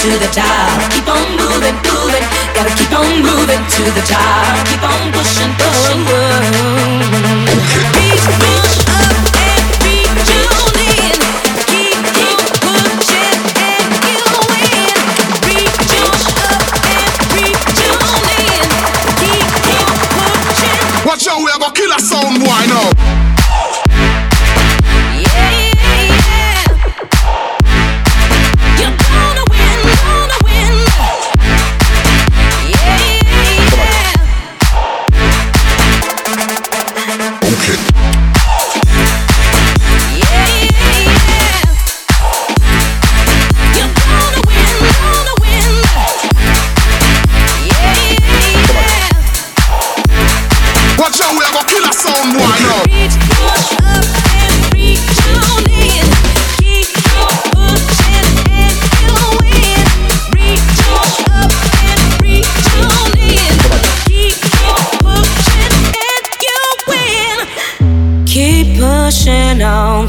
to the top. Keep on moving, moving. Gotta keep on moving to the top. Keep on pushing, pushing. Reach, push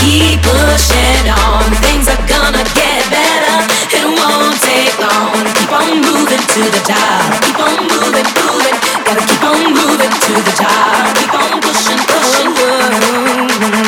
Keep pushing on, things are gonna get better. It won't take long. Keep on moving to the top. Keep on moving, moving. Gotta keep on moving to the top. Keep on pushing, pushing. Reach,